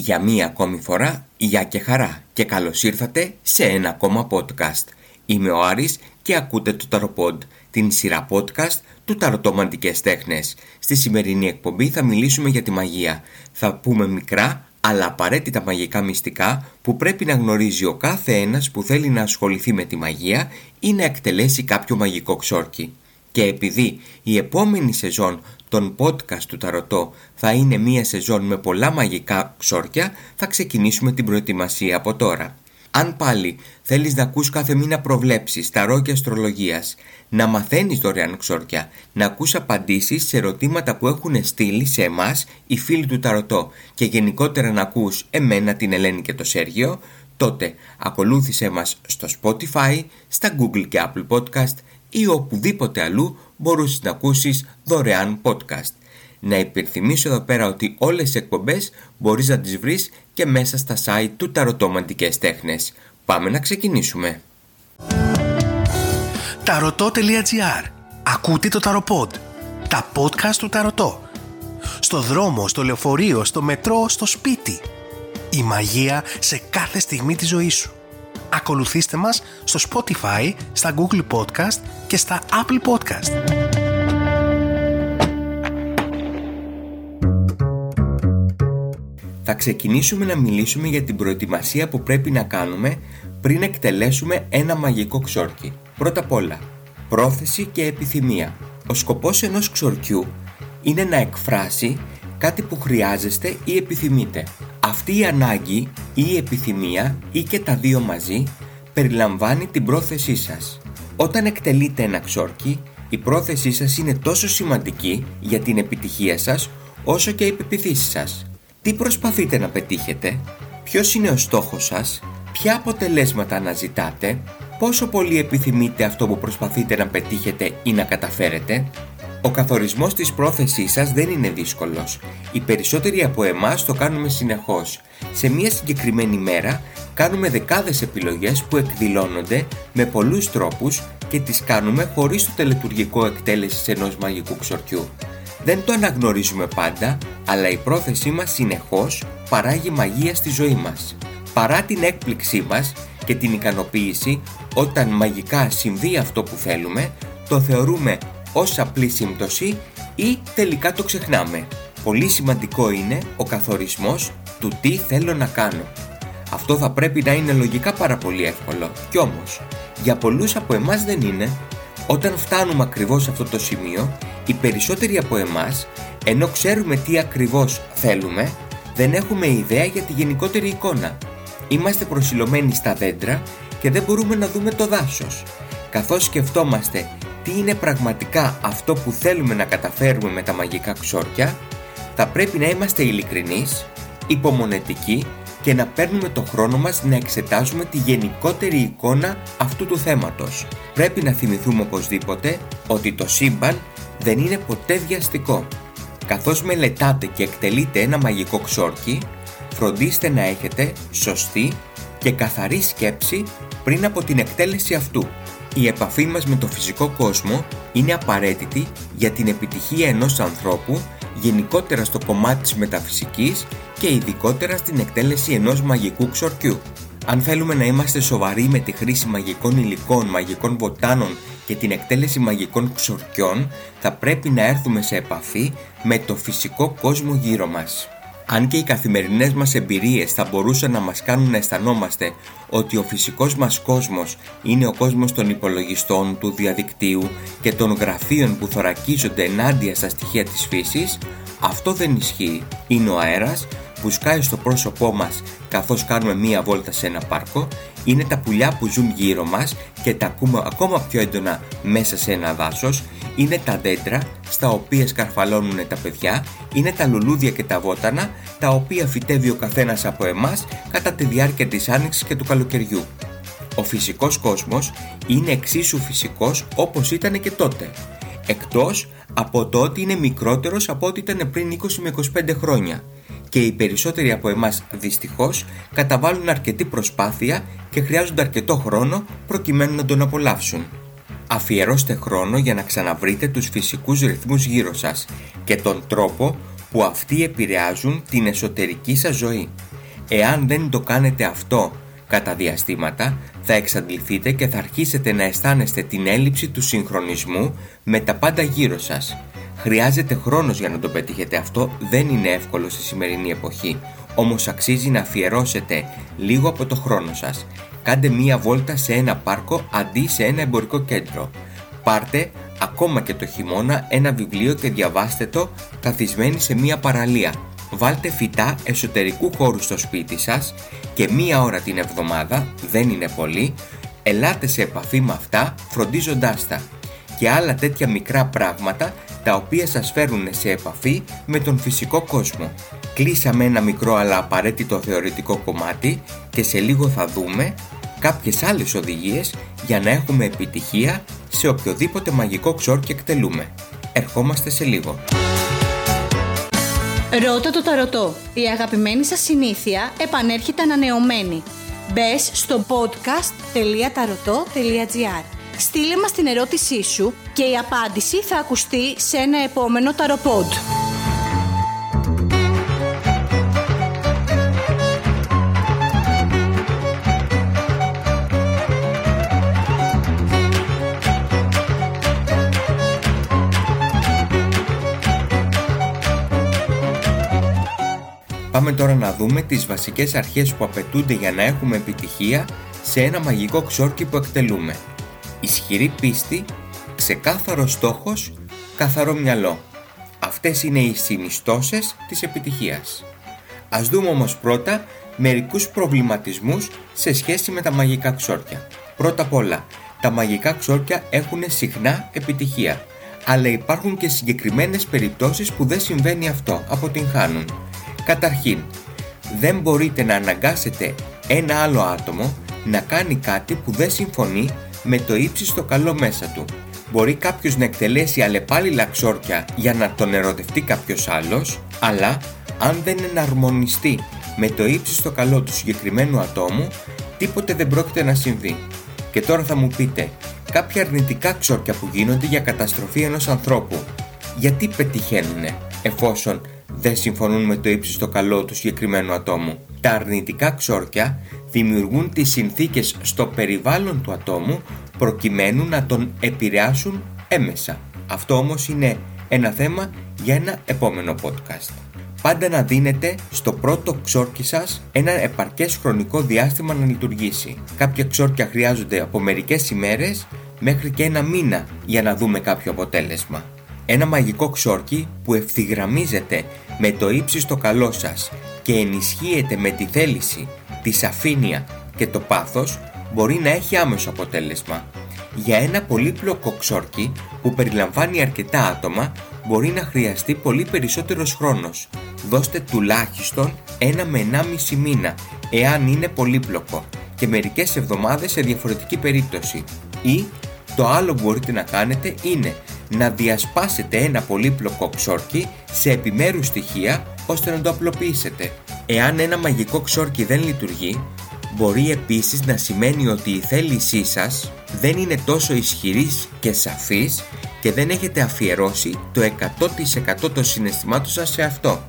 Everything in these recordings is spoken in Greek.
Για μία ακόμη φορά, γεια και χαρά και καλώς ήρθατε σε ένα ακόμα podcast. Είμαι ο Άρης και ακούτε το Ταροποντ, την σειρά podcast του Ταρωτομαντικές Τέχνες. Στη σημερινή εκπομπή θα μιλήσουμε για τη μαγεία. Θα πούμε μικρά αλλά απαραίτητα μαγικά μυστικά που πρέπει να γνωρίζει ο κάθε ένας που θέλει να ασχοληθεί με τη μαγεία ή να εκτελέσει κάποιο μαγικό ξόρκι. Και επειδή η επόμενη σεζόν των podcast του Ταρωτό θα είναι μία σεζόν με πολλά μαγικά ξόρκια, θα ξεκινήσουμε την προετοιμασία από τώρα. Αν πάλι θέλεις να ακούς κάθε μήνα προβλέψεις, ταρό και αστρολογίας, να μαθαίνεις δωρεάν ξόρκια, να ακούς απαντήσεις σε ερωτήματα που έχουν στείλει σε εμάς οι φίλοι του Ταρωτό και γενικότερα να ακούς εμένα την Ελένη και το Σέργιο, τότε ακολούθησέ μας στο Spotify, στα Google και Apple Podcast ή οπουδήποτε αλλού μπορείς να ακούσεις δωρεάν podcast. Να υπενθυμίσω εδώ πέρα ότι όλες τις εκπομπές μπορείς να τις βρεις και μέσα στα site του Ταρωτόμαντικές Τέχνες. Πάμε να ξεκινήσουμε. Ταρωτό.gr Ακούτε το Ταροπод. Τα podcast του Ταρωτό. Στο δρόμο, στο λεωφορείο, στο μετρό, στο σπίτι. Η μαγεία σε κάθε στιγμή της ζωής σου. Ακολουθήστε μας στο Spotify, στα Google Podcast και στα Apple Podcast. Θα ξεκινήσουμε να μιλήσουμε για την προετοιμασία που πρέπει να κάνουμε πριν εκτελέσουμε ένα μαγικό ξόρκι. Πρώτα απ' όλα, πρόθεση και επιθυμία. Ο σκοπός ενός ξορκιού είναι να εκφράσει κάτι που χρειάζεστε ή επιθυμείτε. Αυτή η ανάγκη ή η επιθυμία ή και τα δύο μαζί περιλαμβάνει την πρόθεσή σας. Όταν εκτελείτε ένα ξόρκι, η πρόθεσή σας είναι τόσο σημαντική για την επιτυχία σας όσο και οι πεπιθήσεις σας. Τι προσπαθείτε να πετύχετε, ποιος είναι ο στόχος σας, ποια αποτελέσματα αναζητάτε, πόσο πολύ επιθυμείτε αυτό που προσπαθείτε να πετύχετε ή να καταφέρετε, ο καθορισμός της πρόθεσής σας δεν είναι δύσκολος. Οι περισσότεροι από εμάς το κάνουμε συνεχώς. Σε μια συγκεκριμένη μέρα κάνουμε δεκάδες επιλογές που εκδηλώνονται με πολλούς τρόπους και τις κάνουμε χωρίς το τελετουργικό εκτέλεση ενός μαγικού ξορκιού. Δεν το αναγνωρίζουμε πάντα, αλλά η πρόθεσή μας συνεχώς παράγει μαγεία στη ζωή μας. Παρά την έκπληξή μας και την ικανοποίηση, όταν μαγικά συμβεί αυτό που θέλουμε, το θεωρούμε ως απλή σύμπτωση ή τελικά το ξεχνάμε. Πολύ σημαντικό είναι ο καθορισμός του τι θέλω να κάνω. Αυτό θα πρέπει να είναι λογικά πάρα πολύ εύκολο. Κι όμως, για πολλούς από εμάς δεν είναι. Όταν φτάνουμε ακριβώς σε αυτό το σημείο, οι περισσότεροι από εμάς, ενώ ξέρουμε τι ακριβώς θέλουμε, δεν έχουμε ιδέα για τη γενικότερη εικόνα. Είμαστε προσιλωμένοι στα δέντρα και δεν μπορούμε να δούμε το δάσος. Καθώς σκεφτόμαστε τι είναι πραγματικά αυτό που θέλουμε να καταφέρουμε με τα μαγικά ξόρκια, θα πρέπει να είμαστε ειλικρινείς, υπομονετικοί και να παίρνουμε το χρόνο μας να εξετάζουμε τη γενικότερη εικόνα αυτού του θέματος. Πρέπει να θυμηθούμε οπωσδήποτε ότι το σύμπαν δεν είναι ποτέ βιαστικό. Καθώς μελετάτε και εκτελείτε ένα μαγικό ξόρκι, φροντίστε να έχετε σωστή και καθαρή σκέψη πριν από την εκτέλεση αυτού. Η επαφή μας με το φυσικό κόσμο είναι απαραίτητη για την επιτυχία ενός ανθρώπου γενικότερα στο κομμάτι της μεταφυσικής και ειδικότερα στην εκτέλεση ενός μαγικού ξορκιού. Αν θέλουμε να είμαστε σοβαροί με τη χρήση μαγικών υλικών, μαγικών βοτάνων και την εκτέλεση μαγικών ξορκιών, θα πρέπει να έρθουμε σε επαφή με το φυσικό κόσμο γύρω μας. Αν και οι καθημερινές μας εμπειρίες θα μπορούσαν να μας κάνουν να αισθανόμαστε ότι ο φυσικός μας κόσμος είναι ο κόσμος των υπολογιστών, του διαδικτύου και των γραφείων που θωρακίζονται ενάντια στα στοιχεία της φύσης, αυτό δεν ισχύει. Είναι ο αέρας που σκάει στο πρόσωπό μας καθώς κάνουμε μία βόλτα σε ένα πάρκο, είναι τα πουλιά που ζουν γύρω μας και τα ακούμε ακόμα πιο έντονα μέσα σε ένα δάσος, είναι τα δέντρα στα οποία σκαρφαλώνουν τα παιδιά, είναι τα λουλούδια και τα βότανα τα οποία φυτεύει ο καθένας από εμάς κατά τη διάρκεια της άνοιξης και του καλοκαιριού. Ο φυσικός κόσμος είναι εξίσου φυσικός όπως ήταν και τότε, εκτός από το ότι είναι μικρότερος από ό,τι ήταν πριν 20 με 25 χρόνια και οι περισσότεροι από εμάς δυστυχώς καταβάλουν αρκετή προσπάθεια και χρειάζονται αρκετό χρόνο προκειμένου να τον απολαύσουν. Αφιερώστε χρόνο για να ξαναβρείτε τους φυσικούς ρυθμούς γύρω σας και τον τρόπο που αυτοί επηρεάζουν την εσωτερική σας ζωή. Εάν δεν το κάνετε αυτό κατά διαστήματα, θα εξαντληθείτε και θα αρχίσετε να αισθάνεστε την έλλειψη του συγχρονισμού με τα πάντα γύρω σας. Χρειάζεται χρόνος για να το πετύχετε αυτό, δεν είναι εύκολο στη σημερινή εποχή, όμως αξίζει να αφιερώσετε λίγο από το χρόνο σας. Κάντε μία βόλτα σε ένα πάρκο αντί σε ένα εμπορικό κέντρο. Πάρτε ακόμα και το χειμώνα ένα βιβλίο και διαβάστε το καθισμένοι σε μία παραλία. Βάλτε φυτά εσωτερικού χώρου στο σπίτι σας και μία ώρα την εβδομάδα, δεν είναι πολύ, ελάτε σε επαφή με αυτά φροντίζοντάς τα και άλλα τέτοια μικρά πράγματα τα οποία σας φέρουν σε επαφή με τον φυσικό κόσμο. Κλείσαμε ένα μικρό αλλά απαραίτητο θεωρητικό κομμάτι και σε λίγο θα δούμε κάποιες άλλες οδηγίες για να έχουμε επιτυχία σε οποιοδήποτε μαγικό ξόρκι εκτελούμε. Ερχόμαστε σε λίγο. Ρώτα το ταρωτό. Η αγαπημένη σας συνήθεια επανέρχεται ανανεωμένη. Μπες στο podcast.tarotot.gr Στείλε μας την ερώτησή σου και η απάντηση θα ακουστεί σε ένα επόμενο ταροπόντ. Πάμε τώρα να δούμε τις βασικές αρχές που απαιτούνται για να έχουμε επιτυχία σε ένα μαγικό ξόρκι που εκτελούμε. Ισχυρή πίστη, ξεκάθαρος στόχος, καθαρό μυαλό. Αυτές είναι οι συνιστώσεις της επιτυχίας. Ας δούμε όμως πρώτα μερικούς προβληματισμούς σε σχέση με τα μαγικά ξόρκια. Πρώτα απ' όλα, τα μαγικά ξόρκια έχουν συχνά επιτυχία, αλλά υπάρχουν και συγκεκριμένες περιπτώσεις που δεν συμβαίνει αυτό, αποτυγχάνουν. Καταρχήν, δεν μπορείτε να αναγκάσετε ένα άλλο άτομο να κάνει κάτι που δεν συμφωνεί με το ύψιστο καλό μέσα του. Μπορεί κάποιος να εκτελέσει αλλεπάλληλα ξόρκια για να τον ερωτευτεί κάποιος άλλος, αλλά αν δεν εναρμονιστεί με το ύψιστο καλό του συγκεκριμένου ατόμου, τίποτε δεν πρόκειται να συμβεί. Και τώρα θα μου πείτε, κάποια αρνητικά ξόρκια που γίνονται για καταστροφή ενός ανθρώπου, γιατί πετυχαίνουνε εφόσον δεν συμφωνούν με το ύψιστο καλό του συγκεκριμένου ατόμου. Τα αρνητικά ξόρκια δημιουργούν τις συνθήκες στο περιβάλλον του ατόμου προκειμένου να τον επηρεάσουν έμεσα. Αυτό όμως είναι ένα θέμα για ένα επόμενο podcast. Πάντα να δίνετε στο πρώτο ξόρκι σας ένα επαρκές χρονικό διάστημα να λειτουργήσει. Κάποια ξόρκια χρειάζονται από μερικές ημέρες μέχρι και ένα μήνα για να δούμε κάποιο αποτέλεσμα. Ένα μαγικό ξόρκι που ευθυγραμμίζεται με το ύψιστο καλό σας και ενισχύεται με τη θέληση, τη σαφήνεια και το πάθος μπορεί να έχει άμεσο αποτέλεσμα. Για ένα πολύπλοκο ξόρκι που περιλαμβάνει αρκετά άτομα μπορεί να χρειαστεί πολύ περισσότερος χρόνος. Δώστε τουλάχιστον ένα με 1,5 μήνα εάν είναι πολύπλοκο και μερικές εβδομάδες σε διαφορετική περίπτωση. Ή το άλλο που μπορείτε να κάνετε είναι να διασπάσετε ένα πολύπλοκο ξόρκι σε επιμέρους στοιχεία ώστε να το απλοποιήσετε. Εάν ένα μαγικό ξόρκι δεν λειτουργεί, μπορεί επίσης να σημαίνει ότι η θέλησή σας δεν είναι τόσο ισχυρής και σαφής και δεν έχετε αφιερώσει το 100% των συναισθημάτων σας σε αυτό.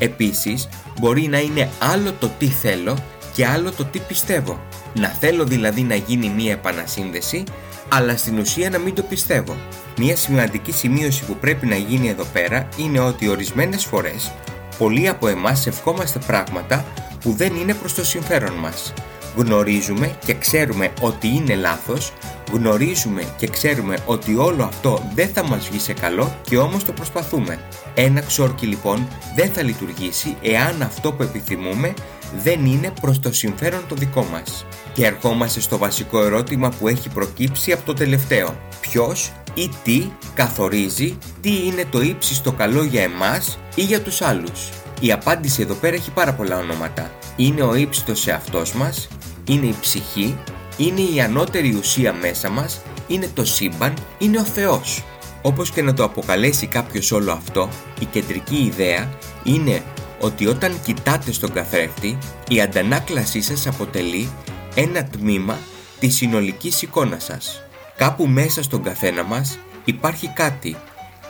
Επίσης, μπορεί να είναι άλλο το τι θέλω και άλλο το τι πιστεύω. Να θέλω δηλαδή να γίνει μία επανασύνδεση, αλλά στην ουσία να μην το πιστεύω. Μία σημαντική σημείωση που πρέπει να γίνει εδώ πέρα είναι ότι ορισμένες φορές πολλοί από εμάς ευχόμαστε πράγματα που δεν είναι προς το συμφέρον μας. Γνωρίζουμε και ξέρουμε ότι είναι λάθος, γνωρίζουμε και ξέρουμε ότι όλο αυτό δεν θα μας βγει σε καλό και όμως το προσπαθούμε. Ένα ξόρκι λοιπόν δεν θα λειτουργήσει εάν αυτό που επιθυμούμε δεν είναι προς το συμφέρον το δικό μας. Και ερχόμαστε στο βασικό ερώτημα που έχει προκύψει από το τελευταίο. Ποιος ή τι καθορίζει τι είναι το ύψιστο καλό για εμάς ή για τους άλλους. Η απάντηση εδώ πέρα έχει πάρα πολλά ονόματα. Είναι ο ύψιστος σε αυτός μας, είναι η ψυχή, είναι η ανώτερη ουσία μέσα μας, είναι το σύμπαν, είναι ο Θεός. Όπως και να το αποκαλέσει κάποιος όλο αυτό, η κεντρική ιδέα είναι ότι όταν κοιτάτε στον καθρέφτη, η αντανάκλασή σας αποτελεί ένα τμήμα της συνολικής εικόνας σας. Κάπου μέσα στον καθένα μας υπάρχει κάτι,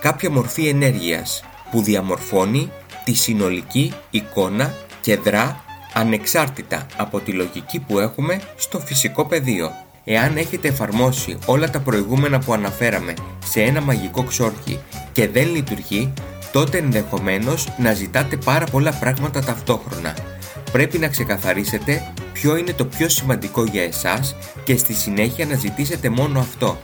κάποια μορφή ενέργειας που διαμορφώνει τη συνολική εικόνα και δρά ανεξάρτητα από τη λογική που έχουμε στο φυσικό πεδίο. Εάν έχετε εφαρμόσει όλα τα προηγούμενα που αναφέραμε σε ένα μαγικό ξόρκι και δεν λειτουργεί, τότε ενδεχομένως να ζητάτε πάρα πολλά πράγματα ταυτόχρονα. Πρέπει να ξεκαθαρίσετε ποιο είναι το πιο σημαντικό για εσάς και στη συνέχεια να ζητήσετε μόνο αυτό.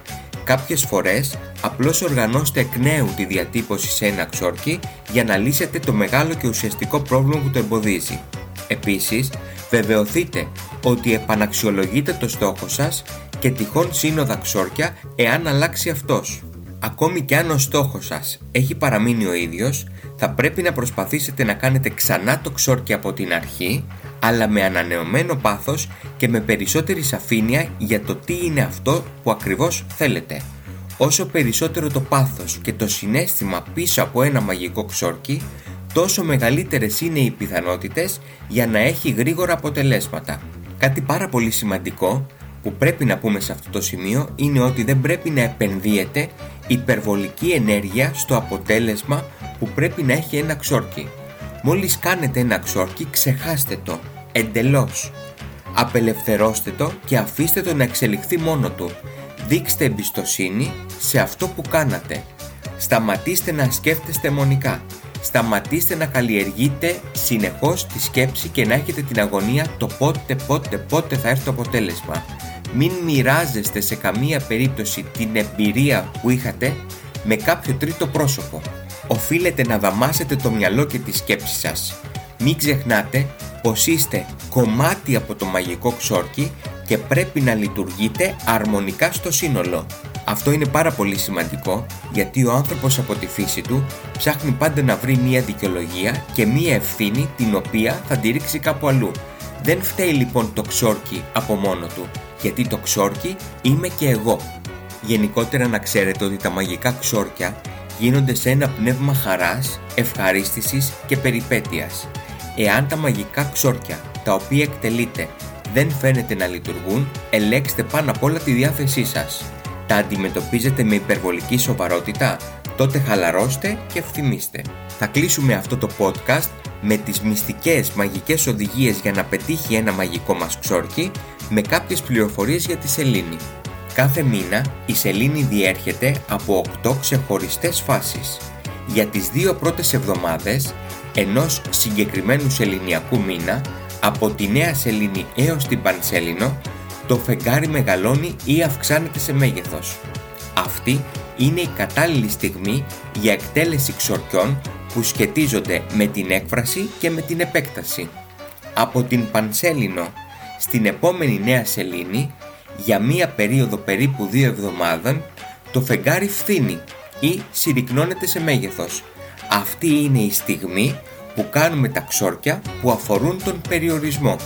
Κάποιες φορές απλώς οργανώστε εκ νέου τη διατύπωση σε ένα ξόρκι για να λύσετε το μεγάλο και ουσιαστικό πρόβλημα που το εμποδίζει. Επίσης, βεβαιωθείτε ότι επαναξιολογείτε το στόχο σας και τυχόν σύνοδα ξόρκια εάν αλλάξει αυτός. Ακόμη και αν ο στόχος σας έχει παραμείνει ο ίδιος, θα πρέπει να προσπαθήσετε να κάνετε ξανά το ξόρκι από την αρχή, αλλά με ανανεωμένο πάθος και με περισσότερη σαφήνεια για το τι είναι αυτό που ακριβώς θέλετε. Όσο περισσότερο το πάθος και το συνέστημα πίσω από ένα μαγικό ξόρκι, τόσο μεγαλύτερες είναι οι πιθανότητες για να έχει γρήγορα αποτελέσματα. Κάτι πάρα πολύ σημαντικό που πρέπει να πούμε σε αυτό το σημείο είναι ότι δεν πρέπει να επενδύεται υπερβολική ενέργεια στο αποτέλεσμα που πρέπει να έχει ένα ξόρκι. Μόλις κάνετε ένα ξόρκι ξεχάστε το, εντελώς. Απελευθερώστε το και αφήστε το να εξελιχθεί μόνο του. Δείξτε εμπιστοσύνη σε αυτό που κάνατε. Σταματήστε να σκέφτεστε μονικά. Σταματήστε να καλλιεργείτε συνεχώς τη σκέψη και να έχετε την αγωνία το πότε πότε πότε θα έρθει το αποτέλεσμα. Μην μοιράζεστε σε καμία περίπτωση την εμπειρία που είχατε με κάποιο τρίτο πρόσωπο. Οφείλετε να δαμάσετε το μυαλό και τη σκέψη σας. Μην ξεχνάτε πως είστε κομμάτι από το μαγικό ξόρκι και πρέπει να λειτουργείτε αρμονικά στο σύνολο. Αυτό είναι πάρα πολύ σημαντικό γιατί ο άνθρωπος από τη φύση του ψάχνει πάντα να βρει μία δικαιολογία και μία ευθύνη την οποία θα τη ρίξει κάπου αλλού. Δεν φταίει λοιπόν το ξόρκι από μόνο του, γιατί το ξόρκι είμαι και εγώ. Γενικότερα να ξέρετε ότι τα μαγικά ξόρκια γίνονται σε ένα πνεύμα χαράς, ευχαρίστησης και περιπέτειας. Εάν τα μαγικά ξόρκια τα οποία εκτελείτε δεν φαίνεται να λειτουργούν, ελέγξτε πάνω απ' όλα τη διάθεσή σας. Τα αντιμετωπίζετε με υπερβολική σοβαρότητα, τότε χαλαρώστε και ευθυμίστε. Θα κλείσουμε αυτό το podcast με τις μυστικές μαγικές οδηγίες για να πετύχει ένα μαγικό μας ξόρκι με κάποιες πληροφορίες για τη σελήνη. Κάθε μήνα η σελήνη διέρχεται από 8 ξεχωριστές φάσεις. Για τις δύο πρώτες εβδομάδες ενός συγκεκριμένου σεληνιακού μήνα από τη νέα σελήνη έως την πανσέλινο το φεγγάρι μεγαλώνει ή αυξάνεται σε μέγεθος. Αυτή είναι η κατάλληλη στιγμή για εκτέλεση ξορκιών που σχετίζονται με την έκφραση και με την επέκταση. Από την Πανσέλινο στην επόμενη νέα σελήνη, για μία περίοδο περίπου δύο εβδομάδων, το φεγγάρι φθήνει ή συρρυκνώνεται σε μέγεθος. Αυτή είναι η στιγμή που κάνουμε τα ξόρκια που αφορούν τον περιορισμό.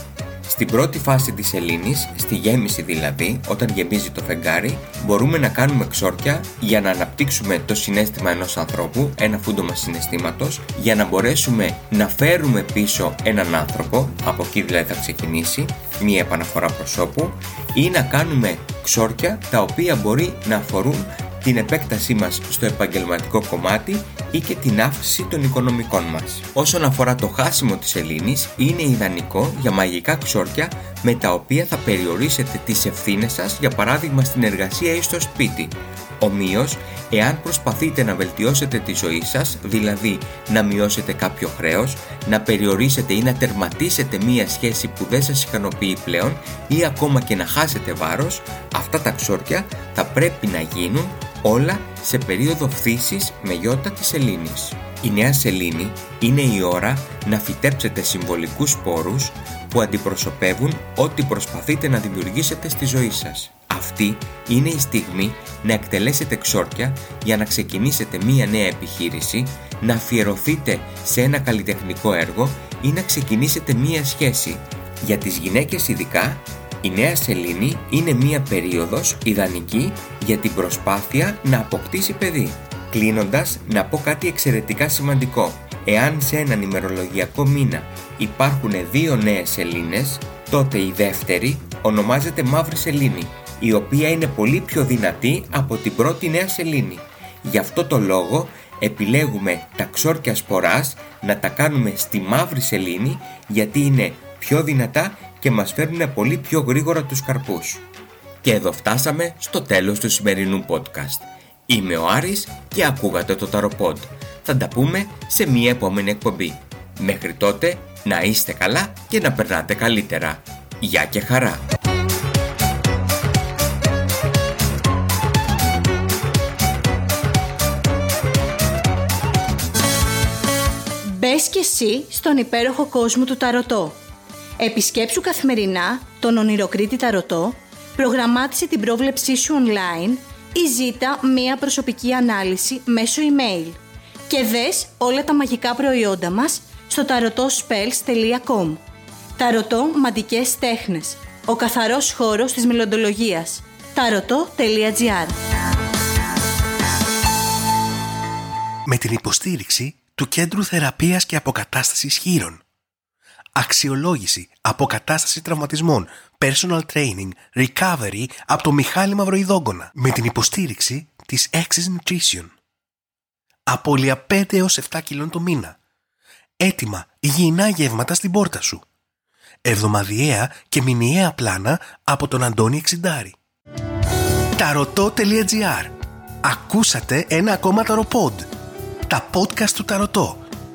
Στην πρώτη φάση της σελήνης, στη γέμιση δηλαδή, όταν γεμίζει το φεγγάρι, μπορούμε να κάνουμε ξόρκια για να αναπτύξουμε το συνέστημα ενός ανθρώπου, ένα φούντομα συναισθήματος, για να μπορέσουμε να φέρουμε πίσω έναν άνθρωπο, από εκεί δηλαδή θα ξεκινήσει, μία επαναφορά προσώπου, ή να κάνουμε ξόρκια τα οποία μπορεί να αφορούν την επέκτασή μας στο επαγγελματικό κομμάτι ή και την αύξηση των οικονομικών μας. Όσον αφορά το χάσιμο της Ελλήνης, είναι ιδανικό για μαγικά ξόρκια με τα οποία θα περιορίσετε τις ευθύνες σας για παράδειγμα στην εργασία ή στο σπίτι. Ομοίως, εάν προσπαθείτε να βελτιώσετε τη ζωή σας, δηλαδή να μειώσετε κάποιο χρέος, να περιορίσετε ή να τερματίσετε μία σχέση που δεν σας ικανοποιεί πλέον ή ακόμα και να χάσετε βάρος, αυτά τα ξόρκια θα πρέπει να γίνουν όλα σε περίοδο φθήσης με γιώτα της σελήνης. Η νέα σελήνη είναι η ώρα να φυτέψετε συμβολικούς σπόρους που αντιπροσωπεύουν ό,τι προσπαθείτε να δημιουργήσετε στη ζωή σας. Αυτή είναι η στιγμή να εκτελέσετε ξόρκια για να ξεκινήσετε μία νέα επιχείρηση, να αφιερωθείτε σε ένα καλλιτεχνικό έργο ή να ξεκινήσετε μία σχέση. Για τις γυναίκες ειδικά η νέα σελήνη είναι μία περίοδος ιδανική για την προσπάθεια να αποκτήσει παιδί. Κλείνοντας, να πω κάτι εξαιρετικά σημαντικό. Εάν σε έναν ημερολογιακό μήνα υπάρχουν δύο νέες σελήνες, τότε η δεύτερη ονομάζεται μαύρη σελήνη, η οποία είναι πολύ πιο δυνατή από την πρώτη νέα σελήνη. Γι' αυτό το λόγο επιλέγουμε τα ξόρκια σποράς να τα κάνουμε στη μαύρη σελήνη γιατί είναι πιο δυνατά και μας φέρνουν πολύ πιο γρήγορα τους καρπούς. Και εδώ φτάσαμε στο τέλος του σημερινού podcast. Είμαι ο Άρης και ακούγατε το Ταροποντ. Θα τα πούμε σε μία επόμενη εκπομπή. Μέχρι τότε να είστε καλά και να περνάτε καλύτερα. Γεια και χαρά! Μπες και εσύ στον υπέροχο κόσμο του Ταρωτό. Επισκέψου καθημερινά τον ονειροκρίτη Ταρωτό, προγραμμάτισε την πρόβλεψή σου online ή ζήτα μία προσωπική ανάλυση μέσω email. Και δες όλα τα μαγικά προϊόντα μας στο tarotspells.com Ταρωτό Μαντικές Τέχνες. Ο καθαρός χώρος της μελλοντολογίας. taroto.gr Με την υποστήριξη του Κέντρου Θεραπείας και Αποκατάστασης Χείρων. Αξιολόγηση, αποκατάσταση τραυματισμών, personal training, recovery από το Μιχάλη Μαυροϊδόγκονα με την υποστήριξη της Access Nutrition. Απόλυα 5 έως 7 κιλών το μήνα. Έτοιμα υγιεινά γεύματα στην πόρτα σου. Εβδομαδιαία και μηνιαία πλάνα από τον Αντώνη Εξιντάρη. Ταρωτό.gr Ακούσατε ένα ακόμα ταροπόντ. Τα podcast του Ταρωτό.